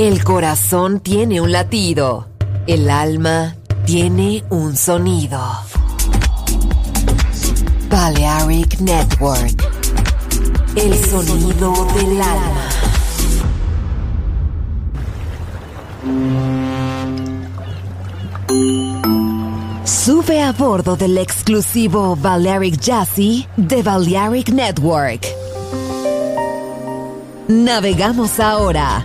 El corazón tiene un latido. El alma tiene un sonido. Balearic Network. El sonido del alma. Sube a bordo del exclusivo Balearic Jazzy de Balearic Network. Navegamos ahora.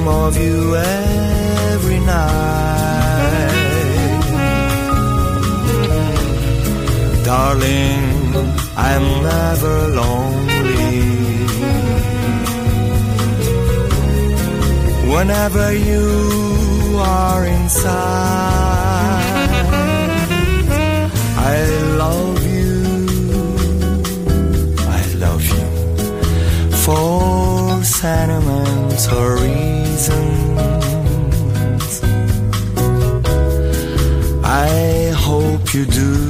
Dream of you every night. Darling, I'm never lonely. Whenever you are inside. I love you. I love you for sentimental reasons. I hope you do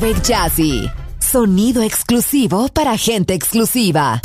Balearic Jazzy. Sonido exclusivo para gente exclusiva.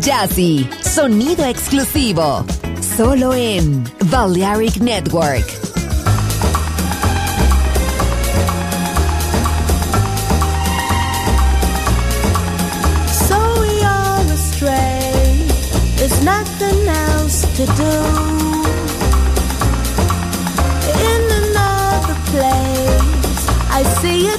Jazzy, sonido exclusivo, solo en Balearic Network. So we are astray, there's nothing else to do. In another place, I see a